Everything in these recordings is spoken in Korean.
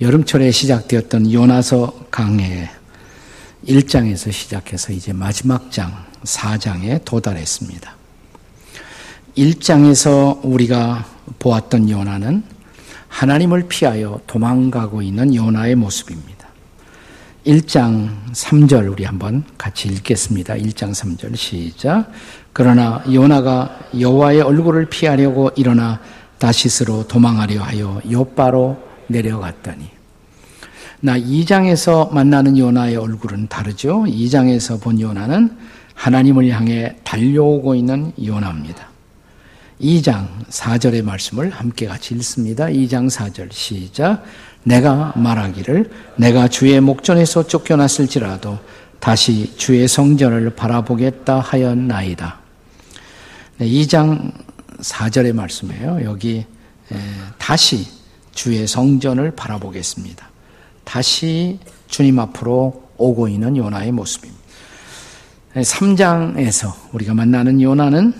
여름철에 시작되었던 요나서 강해 1장에서 시작해서 이제 마지막 장 4장에 도달했습니다. 1장에서 우리가 보았던 요나는 하나님을 피하여 도망가고 있는 요나의 모습입니다. 1장 3절 우리 한번 같이 읽겠습니다. 1장 3절 시작. 그러나 요나가 여호와의 얼굴을 피하려고 일어나 다시스로 도망하려 하여 요바로 내려갔더니 나 2장에서 만나는 요나의 얼굴은 다르죠. 2장에서 본 요나는 하나님을 향해 달려오고 있는 요나입니다. 2장 4절의 말씀을 함께 같이 읽습니다. 2장 4절 시작. 내가 말하기를 내가 주의 목전에서 쫓겨났을지라도 다시 주의 성전을 바라보겠다 하였나이다. 네, 2장 4절의 말씀이에요. 여기 다시 주의 성전을 바라보겠습니다. 다시 주님 앞으로 오고 있는 요나의 모습입니다. 3장에서 우리가 만나는 요나는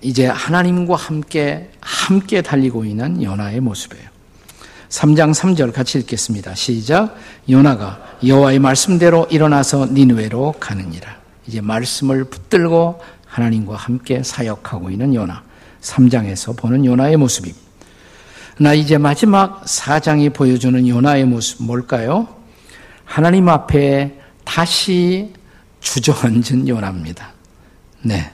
이제 하나님과 함께 함께 달리고 있는 요나의 모습이에요. 3장 3절 같이 읽겠습니다. 시작. 요나가 여호와의 말씀대로 일어나서 니느웨로 가느니라. 이제 말씀을 붙들고 하나님과 함께 사역하고 있는 요나. 3장에서 보는 요나의 모습입니다. 나 이제 마지막 4장이 보여주는 요나의 모습 뭘까요? 하나님 앞에 다시 주저앉은 요나입니다. 네.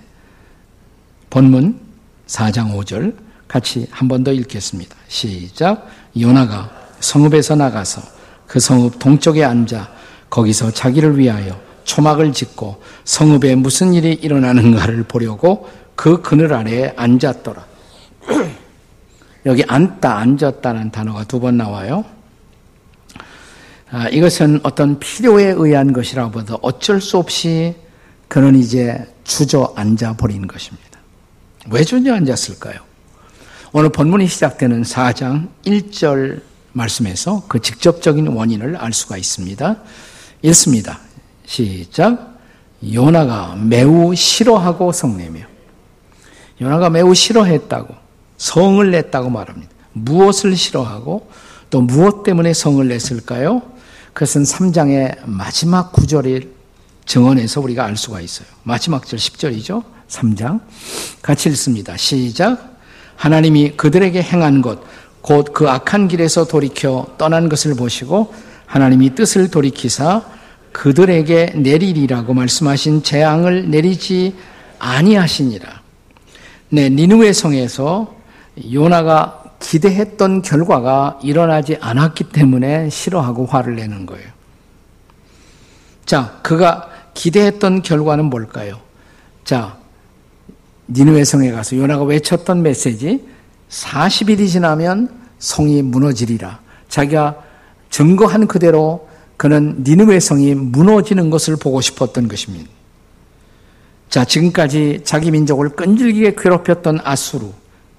본문 4장 5절 같이 한 번 더 읽겠습니다. 시작. 요나가 성읍에서 나가서 그 성읍 동쪽에 앉아 거기서 자기를 위하여 초막을 짓고 성읍에 무슨 일이 일어나는가를 보려고 그 그늘 아래에 앉았더라. 여기 앉다, 앉았다는 단어가 두 번 나와요. 아, 이것은 어떤 필요에 의한 것이라보다 어쩔 수 없이 그는 이제 주저앉아 버린 것입니다. 왜 주저앉았을까요? 오늘 본문이 시작되는 4장 1절 말씀에서 그 직접적인 원인을 알 수가 있습니다. 읽습니다. 시작. 요나가 매우 싫어하고 성내며 요나가 매우 싫어했다고 성을 냈다고 말합니다. 무엇을 싫어하고 또 무엇 때문에 성을 냈을까요? 그것은 3장의 마지막 구절을 증언해서 우리가 알 수가 있어요. 마지막 절 10절이죠. 3장. 같이 읽습니다. 시작. 하나님이 그들에게 행한 것, 곧 그 악한 길에서 돌이켜 떠난 것을 보시고 하나님이 뜻을 돌이키사 그들에게 내리리라고 말씀하신 재앙을 내리지 아니하시니라. 네, 니누의 성에서 요나가 기대했던 결과가 일어나지 않았기 때문에 싫어하고 화를 내는 거예요. 자, 그가 기대했던 결과는 뭘까요? 자, 니누의 성에 가서 요나가 외쳤던 메시지 40일이 지나면 성이 무너지리라. 자기가 증거한 그대로 그는 니누의 성이 무너지는 것을 보고 싶었던 것입니다. 자, 지금까지 자기 민족을 끈질기게 괴롭혔던 아수르,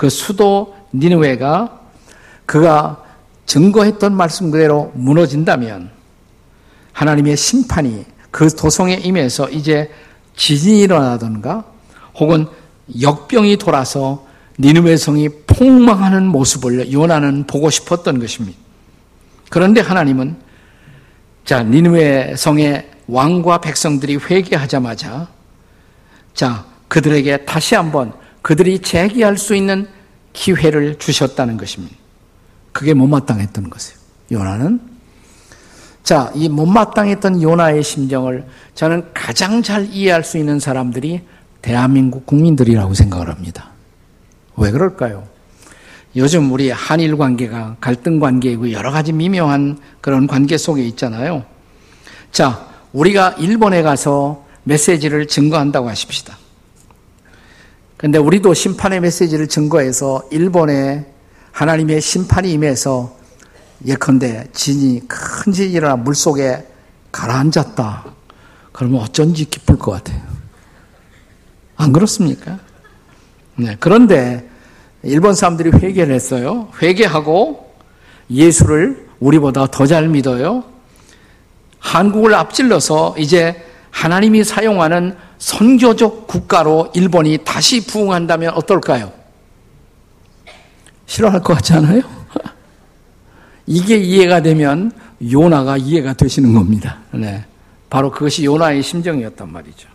그 수도 니느웨가 그가 증거했던 말씀 그대로 무너진다면 하나님의 심판이 그 도성에 임해서 이제 지진이 일어나던가 혹은 역병이 돌아서 니느웨 성이 폭망하는 모습을 요나는 보고 싶었던 것입니다. 그런데 하나님은 자 니느웨 성의 왕과 백성들이 회개하자마자 자 그들에게 다시 한번 그들이 제기할 수 있는 기회를 주셨다는 것입니다. 그게 못마땅했던 것이에요. 요나는 자, 이 못마땅했던 요나의 심정을 저는 가장 잘 이해할 수 있는 사람들이 대한민국 국민들이라고 생각을 합니다. 왜 그럴까요? 요즘 우리 한일 관계가 갈등 관계이고 여러 가지 미묘한 그런 관계 속에 있잖아요. 자, 우리가 일본에 가서 메시지를 증거한다고 하십시다. 근데 우리도 심판의 메시지를 증거해서 일본에 하나님의 심판이 임해서 예컨대 진이 큰 진이 일어나 물 속에 가라앉았다. 그러면 어쩐지 기쁠 것 같아요. 안 그렇습니까? 네. 그런데 일본 사람들이 회개를 했어요. 회개하고 예수를 우리보다 더 잘 믿어요. 한국을 앞질러서 이제 하나님이 사용하는 선교적 국가로 일본이 다시 부흥한다면 어떨까요? 싫어할 것 같지 않아요? 이게 이해가 되면 요나가 이해가 되시는 겁니다. 네. 바로 그것이 요나의 심정이었단 말이죠.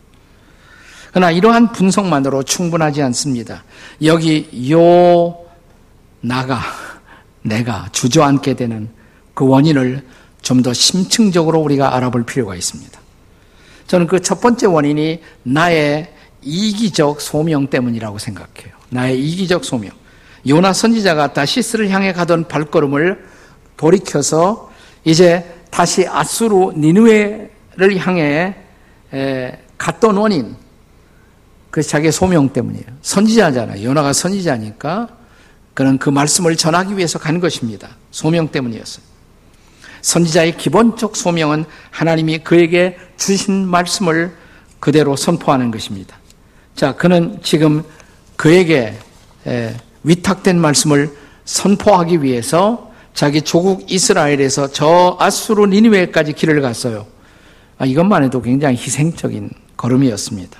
그러나 이러한 분석만으로 충분하지 않습니다. 여기 요 나가 내가 주저앉게 되는 그 원인을 좀 더 심층적으로 우리가 알아볼 필요가 있습니다. 저는 그 첫 번째 원인이 나의 이기적 소명 때문이라고 생각해요. 나의 이기적 소명. 요나 선지자가 다시스를 향해 가던 발걸음을 돌이켜서 이제 다시 아수르 니누에를 향해 갔던 원인. 그 자기의 소명 때문이에요. 선지자잖아요. 요나가 선지자니까 그는 그 말씀을 전하기 위해서 간 것입니다. 소명 때문이었어요. 선지자의 기본적 소명은 하나님이 그에게 주신 말씀을 그대로 선포하는 것입니다. 자, 그는 지금 그에게 위탁된 말씀을 선포하기 위해서 자기 조국 이스라엘에서 저 아수르 니니웨까지 길을 갔어요. 아, 이것만 해도 굉장히 희생적인 걸음이었습니다.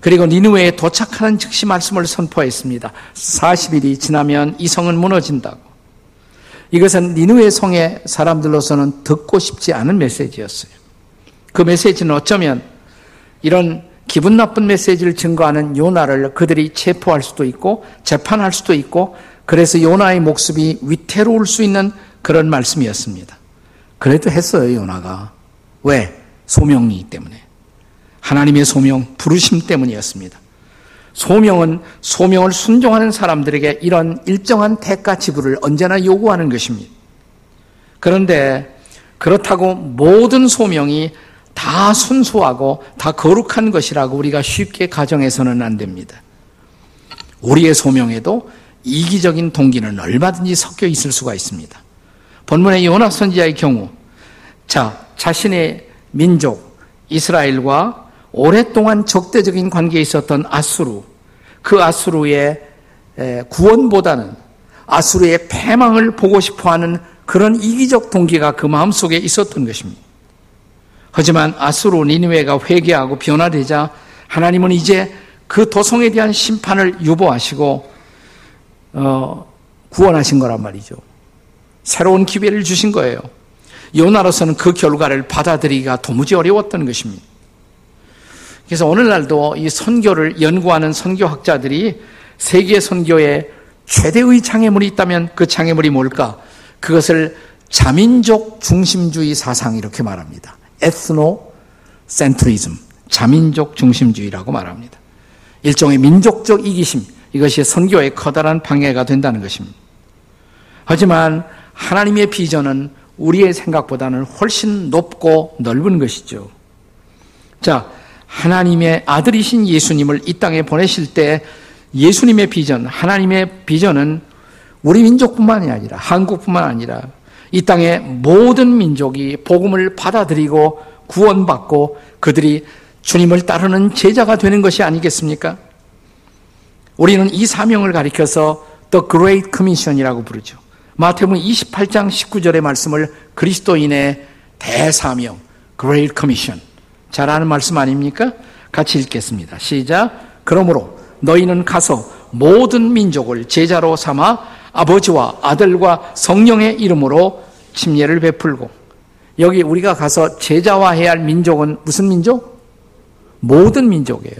그리고 니누웨에 도착하는 즉시 말씀을 선포했습니다. 40일이 지나면 이 성은 무너진다고. 이것은 니누웨 성의 사람들로서는 듣고 싶지 않은 메시지였어요. 그 메시지는 어쩌면 이런 기분 나쁜 메시지를 증거하는 요나를 그들이 체포할 수도 있고 재판할 수도 있고 그래서 요나의 목숨이 위태로울 수 있는 그런 말씀이었습니다. 그래도 했어요, 요나가. 왜? 소명이기 때문에. 하나님의 소명, 부르심 때문이었습니다. 소명은 소명을 순종하는 사람들에게 이런 일정한 대가 지불을 언제나 요구하는 것입니다. 그런데 그렇다고 모든 소명이 다 순수하고 다 거룩한 것이라고 우리가 쉽게 가정해서는 안 됩니다. 우리의 소명에도 이기적인 동기는 얼마든지 섞여 있을 수가 있습니다. 본문의 요나 선지자의 경우, 자, 자신의 민족, 이스라엘과 오랫동안 적대적인 관계에 있었던 아수르, 그 아수르의 구원보다는 아수르의 패망을 보고 싶어 하는 그런 이기적 동기가 그 마음속에 있었던 것입니다. 하지만 아수르 니니웨가 회개하고 변화되자 하나님은 이제 그 도성에 대한 심판을 유보하시고 어, 구원하신 거란 말이죠. 새로운 기회를 주신 거예요. 요나로서는 그 결과를 받아들이기가 도무지 어려웠던 것입니다. 그래서 오늘날도 이 선교를 연구하는 선교학자들이 세계 선교에 최대의 장애물이 있다면 그 장애물이 뭘까? 그것을 자민족 중심주의 사상 이렇게 말합니다. 에스노 센트리즘, 자민족 중심주의라고 말합니다. 일종의 민족적 이기심, 이것이 선교의 커다란 방해가 된다는 것입니다. 하지만 하나님의 비전은 우리의 생각보다는 훨씬 높고 넓은 것이죠. 자, 하나님의 아들이신 예수님을 이 땅에 보내실 때 예수님의 비전, 하나님의 비전은 우리 민족뿐만이 아니라 한국뿐만 아니라 이 땅의 모든 민족이 복음을 받아들이고 구원받고 그들이 주님을 따르는 제자가 되는 것이 아니겠습니까? 우리는 이 사명을 가리켜서 The Great Commission이라고 부르죠. 마태복음 28장 19절의 말씀을 그리스도인의 대사명, Great Commission. 잘 아는 말씀 아닙니까? 같이 읽겠습니다. 시작. 그러므로 너희는 가서 모든 민족을 제자로 삼아 아버지와 아들과 성령의 이름으로 침례를 베풀고 여기 우리가 가서 제자화해야 할 민족은 무슨 민족? 모든 민족이에요.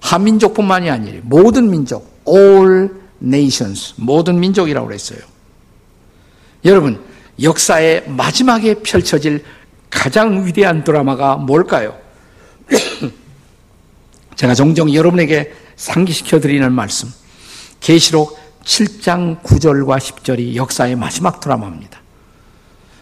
한민족뿐만이 아니에요. 모든 민족, all nations, 모든 민족이라고 그랬어요. 여러분, 역사의 마지막에 펼쳐질 가장 위대한 드라마가 뭘까요? 제가 종종 여러분에게 상기시켜 드리는 말씀. 계시록 7장 9절과 10절이 역사의 마지막 드라마입니다.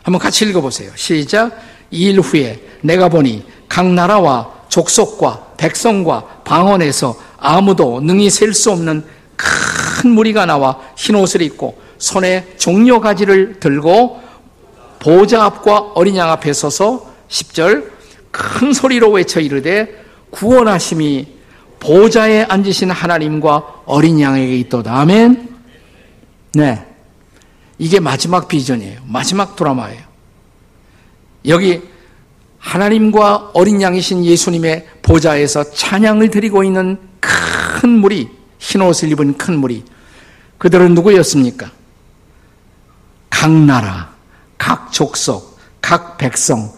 한번 같이 읽어 보세요. 시작. 이 일 후에 내가 보니 각 나라와 족속과 백성과 방언에서 아무도 능히 셀 수 없는 큰 무리가 나와 흰 옷을 입고 손에 종려 가지를 들고 보좌 앞과 어린 양 앞에 서서 10절 큰 소리로 외쳐 이르되 구원하심이 보좌에 앉으신 하나님과 어린 양에게 있도다. 아멘. 네. 이게 마지막 비전이에요. 마지막 드라마예요. 여기 하나님과 어린 양이신 예수님의 보좌에서 찬양을 드리고 있는 큰 무리, 흰 옷을 입은 큰 무리. 그들은 누구였습니까? 각 나라, 각 족속, 각 백성,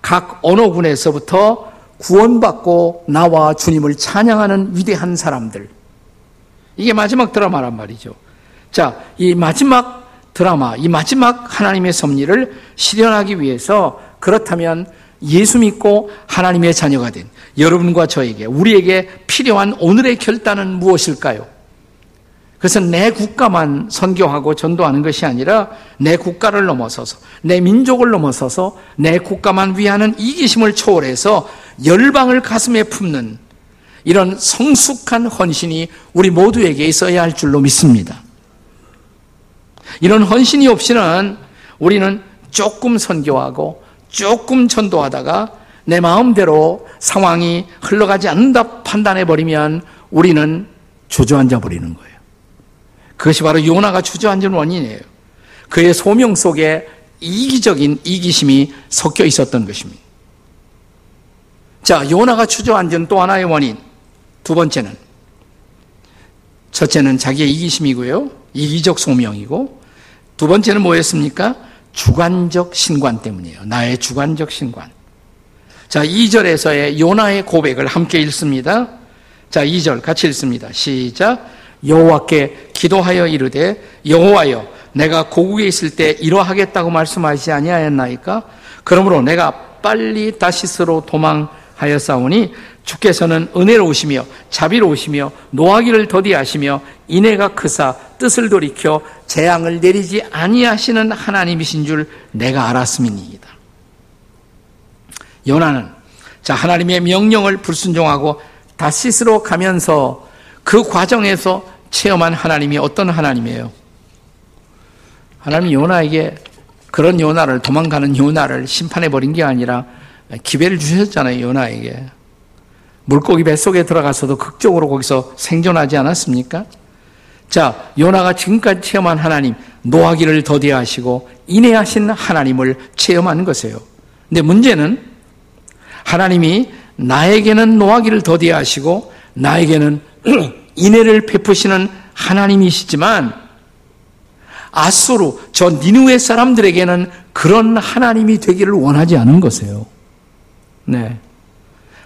각 언어군에서부터 구원받고 나와 주님을 찬양하는 위대한 사람들. 이게 마지막 드라마란 말이죠. 자, 이 마지막 드라마, 이 마지막 하나님의 섭리를 실현하기 위해서 그렇다면 예수 믿고 하나님의 자녀가 된 여러분과 저에게, 우리에게 필요한 오늘의 결단은 무엇일까요? 그래서 내 국가만 선교하고 전도하는 것이 아니라 내 국가를 넘어서서, 내 민족을 넘어서서 내 국가만 위하는 이기심을 초월해서 열방을 가슴에 품는 이런 성숙한 헌신이 우리 모두에게 있어야 할 줄로 믿습니다. 이런 헌신이 없이는 우리는 조금 선교하고 조금 전도하다가 내 마음대로 상황이 흘러가지 않는다 판단해 버리면 우리는 주저앉아 버리는 거예요. 그것이 바로 요나가 주저앉은 원인이에요. 그의 소명 속에 이기적인 이기심이 섞여 있었던 것입니다. 자, 요나가 주저앉은 또 하나의 원인. 두 번째는 첫째는 자기의 이기심이고요. 이기적 소명이고 두 번째는 뭐였습니까? 주관적 신관 때문이에요. 나의 주관적 신관. 자, 2절에서의 요나의 고백을 함께 읽습니다. 자, 2절 같이 읽습니다. 시작. 여호와께 기도하여 이르되 여호와여 내가 고국에 있을 때 이러하겠다고 말씀하시지 아니하였나이까? 그러므로 내가 빨리 다시스로 도망하였사오니 주께서는 은혜로우시며 자비로우시며 노하기를 더디하시며 인애가 크사 뜻을 돌이켜 재앙을 내리지 아니하시는 하나님이신 줄 내가 알았음이니이다. 요나는 자 하나님의 명령을 불순종하고 다시스로 가면서 그 과정에서 체험한 하나님이 어떤 하나님이에요? 하나님이 요나에게 그런 요나를 도망가는 요나를 심판해 버린 게 아니라 기회를 주셨잖아요 요나에게 물고기 뱃속에 들어가서도 극적으로 거기서 생존하지 않았습니까? 자, 요나가 지금까지 체험한 하나님, 노하기를 더디하시고 인내하신 하나님을 체험하는 것이에요. 근데 문제는 하나님이 나에게는 노하기를 더디하시고 나에게는 인내를 베푸시는 하나님이시지만 아수르 저 니누의 사람들에게는 그런 하나님이 되기를 원하지 않은 것이에요. 네.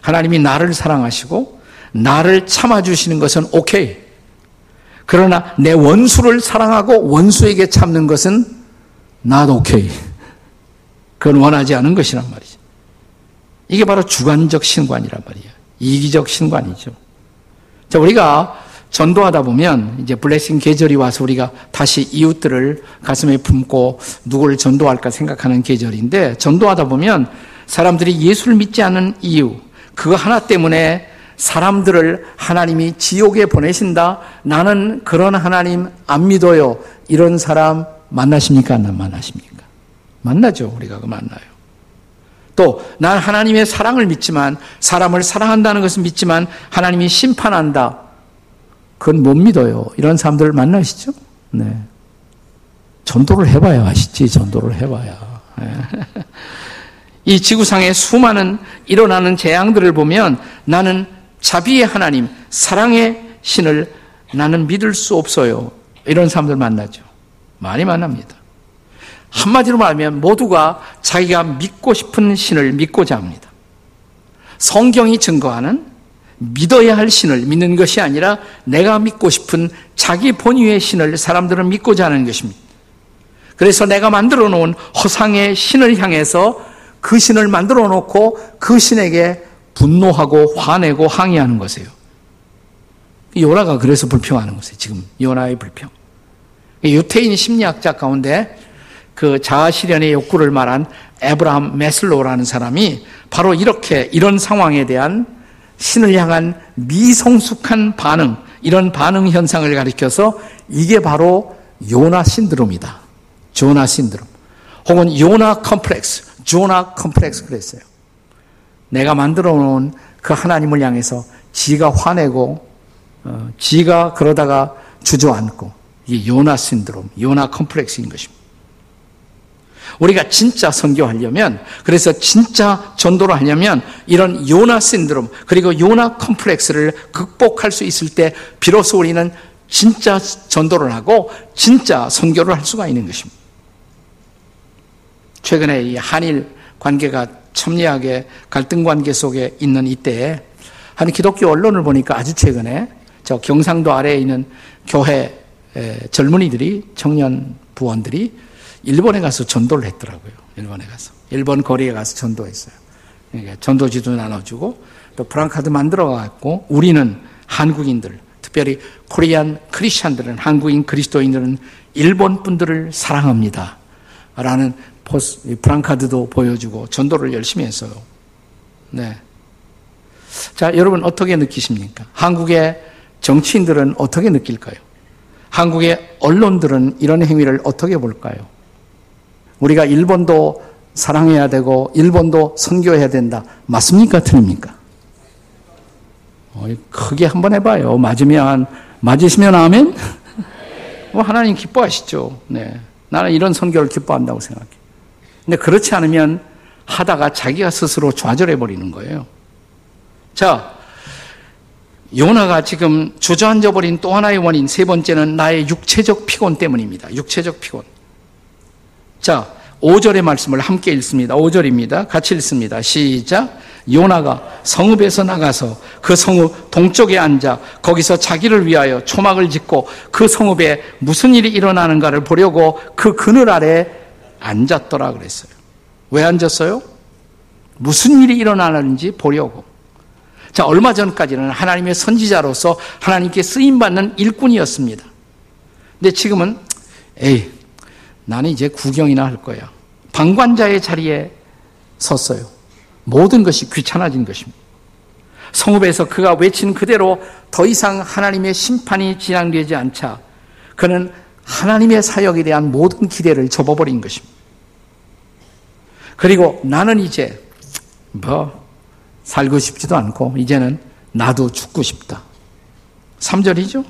하나님이 나를 사랑하시고 나를 참아 주시는 것은 오케이. 그러나 내 원수를 사랑하고 원수에게 참는 것은 나도 오케이. 그건 원하지 않은 것이란 말이죠. 이게 바로 주관적 신관이란 말이에요. 이기적 신관이죠. 자, 우리가 전도하다 보면 이제 블레싱 계절이 와서 우리가 다시 이웃들을 가슴에 품고 누구를 전도할까 생각하는 계절인데 전도하다 보면 사람들이 예수를 믿지 않는 이유, 그거 하나 때문에 사람들을 하나님이 지옥에 보내신다. 나는 그런 하나님 안 믿어요. 이런 사람 만나십니까? 안 만나십니까? 만나죠. 우리가 그 만나요. 또, 난 하나님의 사랑을 믿지만, 사람을 사랑한다는 것을 믿지만, 하나님이 심판한다. 그건 못 믿어요. 이런 사람들을 만나시죠? 네. 전도를 해봐야 아시지, 전도를 해봐야. 네. 이 지구상의 수많은 일어나는 재앙들을 보면 나는 자비의 하나님, 사랑의 신을 나는 믿을 수 없어요. 이런 사람들 만나죠. 많이 만납니다. 한마디로 말하면 모두가 자기가 믿고 싶은 신을 믿고자 합니다. 성경이 증거하는 믿어야 할 신을 믿는 것이 아니라 내가 믿고 싶은 자기 본위의 신을 사람들은 믿고자 하는 것입니다. 그래서 내가 만들어 놓은 허상의 신을 향해서 그 신을 만들어 놓고 그 신에게 분노하고 화내고 항의하는 것이에요. 요나가 그래서 불평하는 것이에요. 지금 요나의 불평. 유태인 심리학자 가운데 그 자아 실현의 욕구를 말한 에브라함 메슬로라는 사람이 바로 이렇게 이런 상황에 대한 신을 향한 미성숙한 반응, 이런 반응 현상을 가리켜서 이게 바로 요나 신드롬이다. 조나 신드롬. 혹은 요나 컴플렉스. Jonah complex 그랬어요. 내가 만들어 놓은 그 하나님을 향해서 지가 화내고 어, 지가 그러다가 주저앉고 이게 요나 신드롬, 요나 컴플렉스인 것입니다. 우리가 진짜 선교하려면 그래서 진짜 전도를 하려면 이런 요나 신드롬 그리고 요나 컴플렉스를 극복할 수 있을 때 비로소 우리는 진짜 전도를 하고 진짜 선교를 할 수가 있는 것입니다. 최근에 이 한일 관계가 첨예하게 갈등 관계 속에 있는 이때에 한 기독교 언론을 보니까 아주 최근에 저 경상도 아래에 있는 교회 젊은이들이 청년 부원들이 일본에 가서 전도를 했더라고요. 일본에 가서 일본 거리에 가서 전도했어요. 그러니까 전도 지도 나눠주고 또 프랑카드 만들어 갖고 우리는 한국인들 특별히 코리안 크리스찬들은 한국인 그리스도인들은 일본 분들을 사랑합니다. 라는 포스, 프랑카드도 보여주고 전도를 열심히 했어요. 네. 자, 여러분 어떻게 느끼십니까? 한국의 정치인들은 어떻게 느낄까요? 한국의 언론들은 이런 행위를 어떻게 볼까요? 우리가 일본도 사랑해야 되고 일본도 선교해야 된다. 맞습니까? 틀립니까? 어, 크게 한번 해봐요. 맞으면 맞으시면 아멘. 뭐 하나님 기뻐하시죠. 네, 나는 이런 선교를 기뻐한다고 생각해. 근데 그렇지 않으면 하다가 자기가 스스로 좌절해 버리는 거예요. 자, 요나가 지금 주저앉아 버린 또 하나의 원인 세 번째는 나의 육체적 피곤 때문입니다. 육체적 피곤. 자, 5절의 말씀을 함께 읽습니다. 5절입니다. 같이 읽습니다. 시작. 요나가 성읍에서 나가서 그 성읍 동쪽에 앉아 거기서 자기를 위하여 초막을 짓고 그 성읍에 무슨 일이 일어나는가를 보려고 그 그늘 아래 앉았더라 그랬어요. 왜 앉았어요? 무슨 일이 일어나는지 보려고. 자, 얼마 전까지는 하나님의 선지자로서 하나님께 쓰임받는 일꾼이었습니다. 근데 지금은, 에이, 나는 이제 구경이나 할 거야. 방관자의 자리에 섰어요. 모든 것이 귀찮아진 것입니다. 성읍에서 그가 외친 그대로 더 이상 하나님의 심판이 진행되지 않자 그는 하나님의 사역에 대한 모든 기대를 접어버린 것입니다. 그리고 나는 이제 뭐 살고 싶지도 않고 이제는 나도 죽고 싶다. 3절이죠?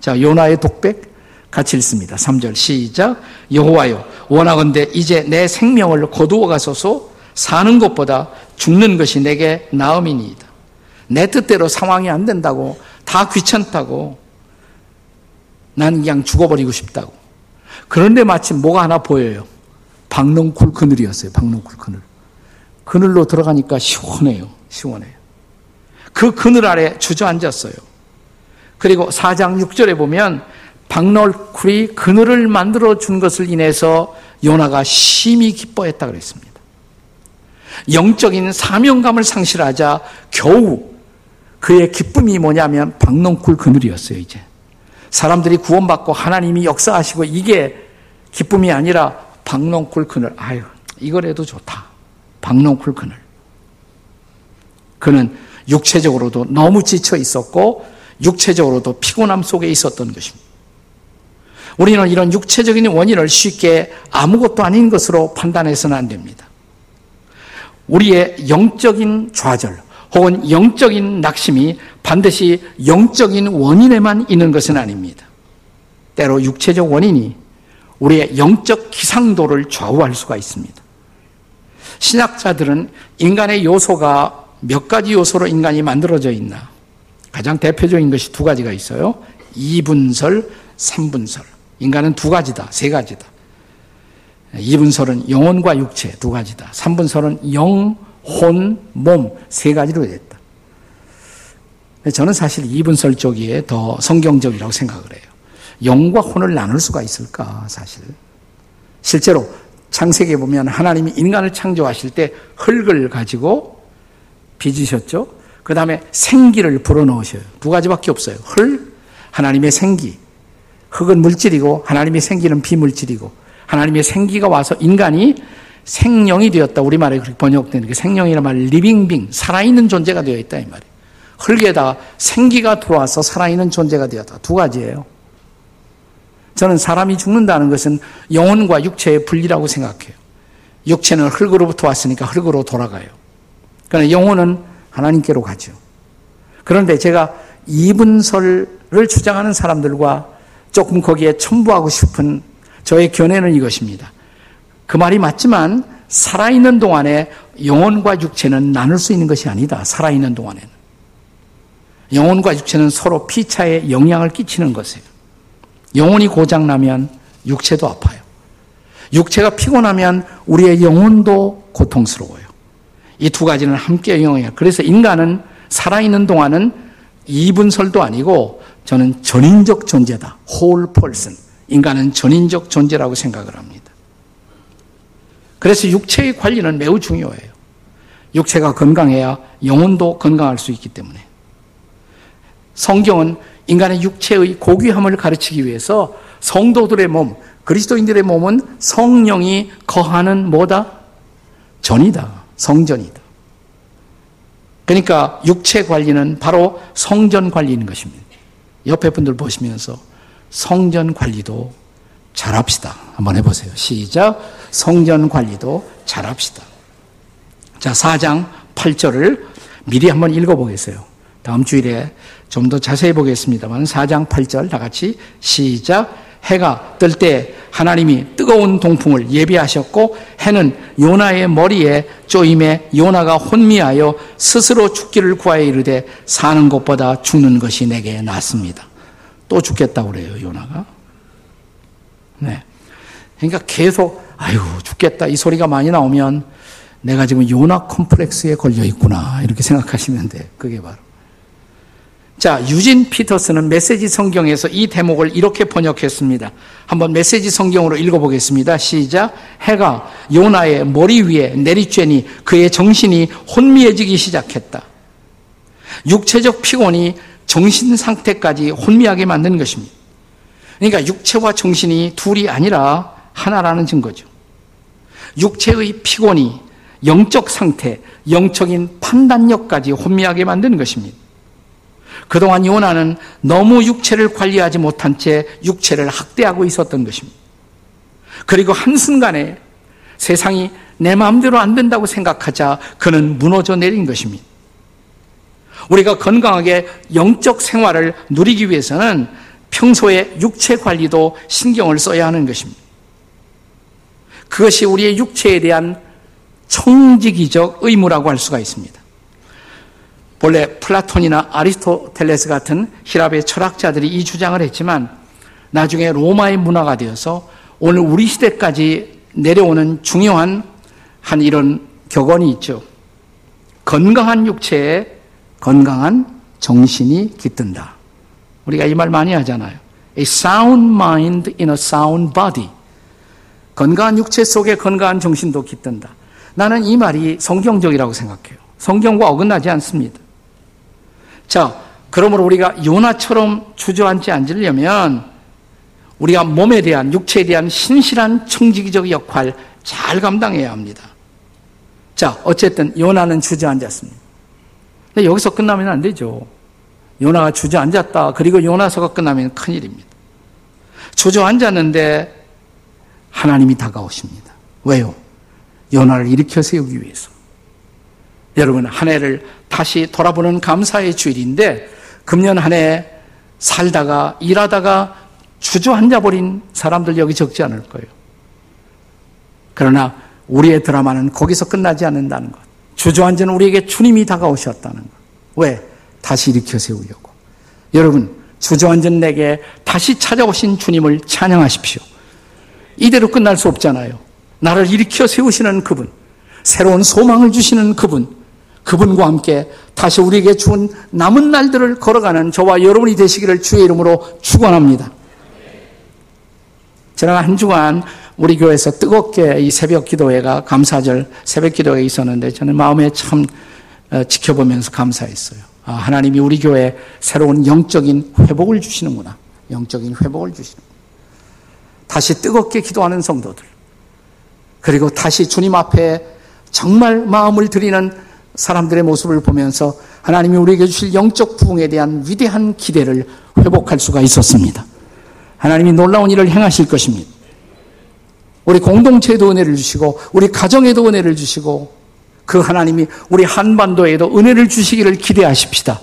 자, 요나의 독백 같이 읽습니다. 3절 시작. 여호와여 원하건대 이제 내 생명을 거두어 가소서 사는 것보다 죽는 것이 내게 나음이니이다. 내 뜻대로 상황이 안 된다고 다 귀찮다고 난 그냥 죽어버리고 싶다고. 그런데 마침 뭐가 하나 보여요. 박농쿨 그늘이었어요. 박농쿨 그늘. 그늘로 들어가니까 시원해요. 시원해요. 그 그늘 아래 주저앉았어요. 그리고 4장 6절에 보면 박널쿨이 그늘을 만들어 준 것을 인해서 요나가 심히 기뻐했다 그랬습니다. 영적인 사명감을 상실하자 겨우 그의 기쁨이 뭐냐면 박농쿨 그늘이었어요, 이제. 사람들이 구원받고 하나님이 역사하시고 이게 기쁨이 아니라 박농쿨 그늘. 아유, 이거라도 좋다. 박농쿨 그늘. 그는 육체적으로도 너무 지쳐 있었고 육체적으로도 피곤함 속에 있었던 것입니다. 우리는 이런 육체적인 원인을 쉽게 아무것도 아닌 것으로 판단해서는 안 됩니다. 우리의 영적인 좌절 혹은 영적인 낙심이 반드시 영적인 원인에만 있는 것은 아닙니다. 때로 육체적 원인이 우리의 영적 기상도를 좌우할 수가 있습니다. 신학자들은 인간의 요소가 몇 가지 요소로 인간이 만들어져 있나? 가장 대표적인 것이 두 가지가 있어요. 이분설, 삼분설. 인간은 두 가지다, 세 가지다. 이분설은 영혼과 육체 두 가지다. 삼분설은 영, 혼, 몸 세 가지로 됐다. 저는 사실 이분설 쪽이 더 성경적이라고 생각을 해요. 영과 혼을 나눌 수가 있을까, 사실. 실제로 창세기에 보면 하나님이 인간을 창조하실 때 흙을 가지고 빚으셨죠. 그 다음에 생기를 불어넣으셔요. 두 가지밖에 없어요. 흙, 하나님의 생기. 흙은 물질이고 하나님의 생기는 비물질이고 하나님의 생기가 와서 인간이 생명이 되었다. 우리말에 그렇게 번역되는 게 생명이란 말 living being 살아있는 존재가 되어 있다 이 말이에요. 흙에다 생기가 들어와서 살아있는 존재가 되었다. 두 가지예요. 저는 사람이 죽는다는 것은 영혼과 육체의 분리라고 생각해요. 육체는 흙으로부터 왔으니까 흙으로 돌아가요. 그러나 영혼은 하나님께로 가죠. 그런데 제가 이분설을 주장하는 사람들과 조금 거기에 첨부하고 싶은 저의 견해는 이것입니다. 그 말이 맞지만 살아있는 동안에 영혼과 육체는 나눌 수 있는 것이 아니다. 살아있는 동안에는. 영혼과 육체는 서로 피차에 영향을 끼치는 것이에요. 영혼이 고장나면 육체도 아파요. 육체가 피곤하면 우리의 영혼도 고통스러워요. 이 두 가지는 함께 영향해요. 그래서 인간은 살아있는 동안은 이분설도 아니고 저는 전인적 존재다. whole person. 인간은 전인적 존재라고 생각을 합니다. 그래서 육체의 관리는 매우 중요해요. 육체가 건강해야 영혼도 건강할 수 있기 때문에. 성경은 인간의 육체의 고귀함을 가르치기 위해서 성도들의 몸, 그리스도인들의 몸은 성령이 거하는 뭐다? 전이다. 성전이다. 그러니까 육체 관리는 바로 성전 관리인 것입니다. 옆에 분들 보시면서 성전 관리도 잘합시다. 한번 해보세요. 시작. 성전 관리도 잘합시다. 자, 4장 8절을 미리 한번 읽어보겠어요. 다음 주일에 좀 더 자세히 보겠습니다만 4장 8절 다 같이 시작. 해가 뜰 때 하나님이 뜨거운 동풍을 예비하셨고 해는 요나의 머리에 쪼임에 요나가 혼미하여 스스로 죽기를 구하여 이르되 사는 것보다 죽는 것이 내게 낫습니다. 또 죽겠다고 그래요, 요나가. 네. 그러니까 계속 아유, 죽겠다 이 소리가 많이 나오면 내가 지금 요나 콤플렉스에 걸려 있구나. 이렇게 생각하시면 돼. 그게 바로 자, 유진 피터스는 메시지 성경에서 이 대목을 이렇게 번역했습니다. 한번 메시지 성경으로 읽어보겠습니다. 시작. 해가 요나의 머리 위에 내리쬐니 그의 정신이 혼미해지기 시작했다. 육체적 피곤이 정신 상태까지 혼미하게 만드는 것입니다. 그러니까 육체와 정신이 둘이 아니라 하나라는 증거죠. 육체의 피곤이 영적 상태, 영적인 판단력까지 혼미하게 만드는 것입니다. 그동안 요나는 너무 육체를 관리하지 못한 채 육체를 학대하고 있었던 것입니다. 그리고 한순간에 세상이 내 마음대로 안 된다고 생각하자 그는 무너져 내린 것입니다. 우리가 건강하게 영적 생활을 누리기 위해서는 평소에 육체 관리도 신경을 써야 하는 것입니다. 그것이 우리의 육체에 대한 청지기적 의무라고 할 수가 있습니다. 본래 플라톤이나 아리스토텔레스 같은 히랍의 철학자들이 이 주장을 했지만 나중에 로마의 문화가 되어서 오늘 우리 시대까지 내려오는 중요한 한 이런 격언이 있죠. 건강한 육체에 건강한 정신이 깃든다. 우리가 이 말 많이 하잖아요. A sound mind in a sound body. 건강한 육체 속에 건강한 정신도 깃든다. 나는 이 말이 성경적이라고 생각해요. 성경과 어긋나지 않습니다. 자, 그러므로 우리가 요나처럼 주저앉지 않으려면 우리가 몸에 대한 육체에 대한 신실한 청지기적 역할 잘 감당해야 합니다. 자, 어쨌든 요나는 주저앉았습니다. 근데 여기서 끝나면 안 되죠. 요나가 주저앉았다. 그리고 요나서가 끝나면 큰일입니다. 주저앉았는데 하나님이 다가오십니다. 왜요? 요나를 일으켜 세우기 위해서. 여러분, 한 해를 다시 돌아보는 감사의 주일인데, 금년 한 해 살다가, 일하다가 주저앉아 버린 사람들 여기 적지 않을 거예요. 그러나 우리의 드라마는 거기서 끝나지 않는다는 것. 주저앉은 우리에게 주님이 다가오셨다는 것. 왜? 다시 일으켜 세우려고. 여러분, 주저앉은 내게 다시 찾아오신 주님을 찬양하십시오. 이대로 끝날 수 없잖아요. 나를 일으켜 세우시는 그분, 새로운 소망을 주시는 그분, 그분과 함께 다시 우리에게 준 남은 날들을 걸어가는 저와 여러분이 되시기를 주의 이름으로 축원합니다. 지난 한 주간 우리 교회에서 뜨겁게 이 새벽 기도회가 감사절 새벽 기도회가 있었는데 저는 마음에 참 어, 지켜보면서 감사했어요. 아, 하나님이 우리 교회에 새로운 영적인 회복을 주시는구나. 영적인 회복을 주시는. 다시 뜨겁게 기도하는 성도들. 그리고 다시 주님 앞에 정말 마음을 드리는 사람들의 모습을 보면서 하나님이 우리에게 주실 영적 부흥에 대한 위대한 기대를 회복할 수가 있었습니다. 하나님이 놀라운 일을 행하실 것입니다. 우리 공동체에도 은혜를 주시고 우리 가정에도 은혜를 주시고 그 하나님이 우리 한반도에도 은혜를 주시기를 기대하십시다.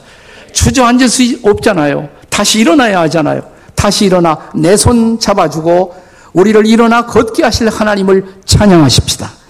주저앉을 수 없잖아요. 다시 일어나야 하잖아요. 다시 일어나 내 손 잡아주고 우리를 일어나 걷게 하실 하나님을 찬양하십시다.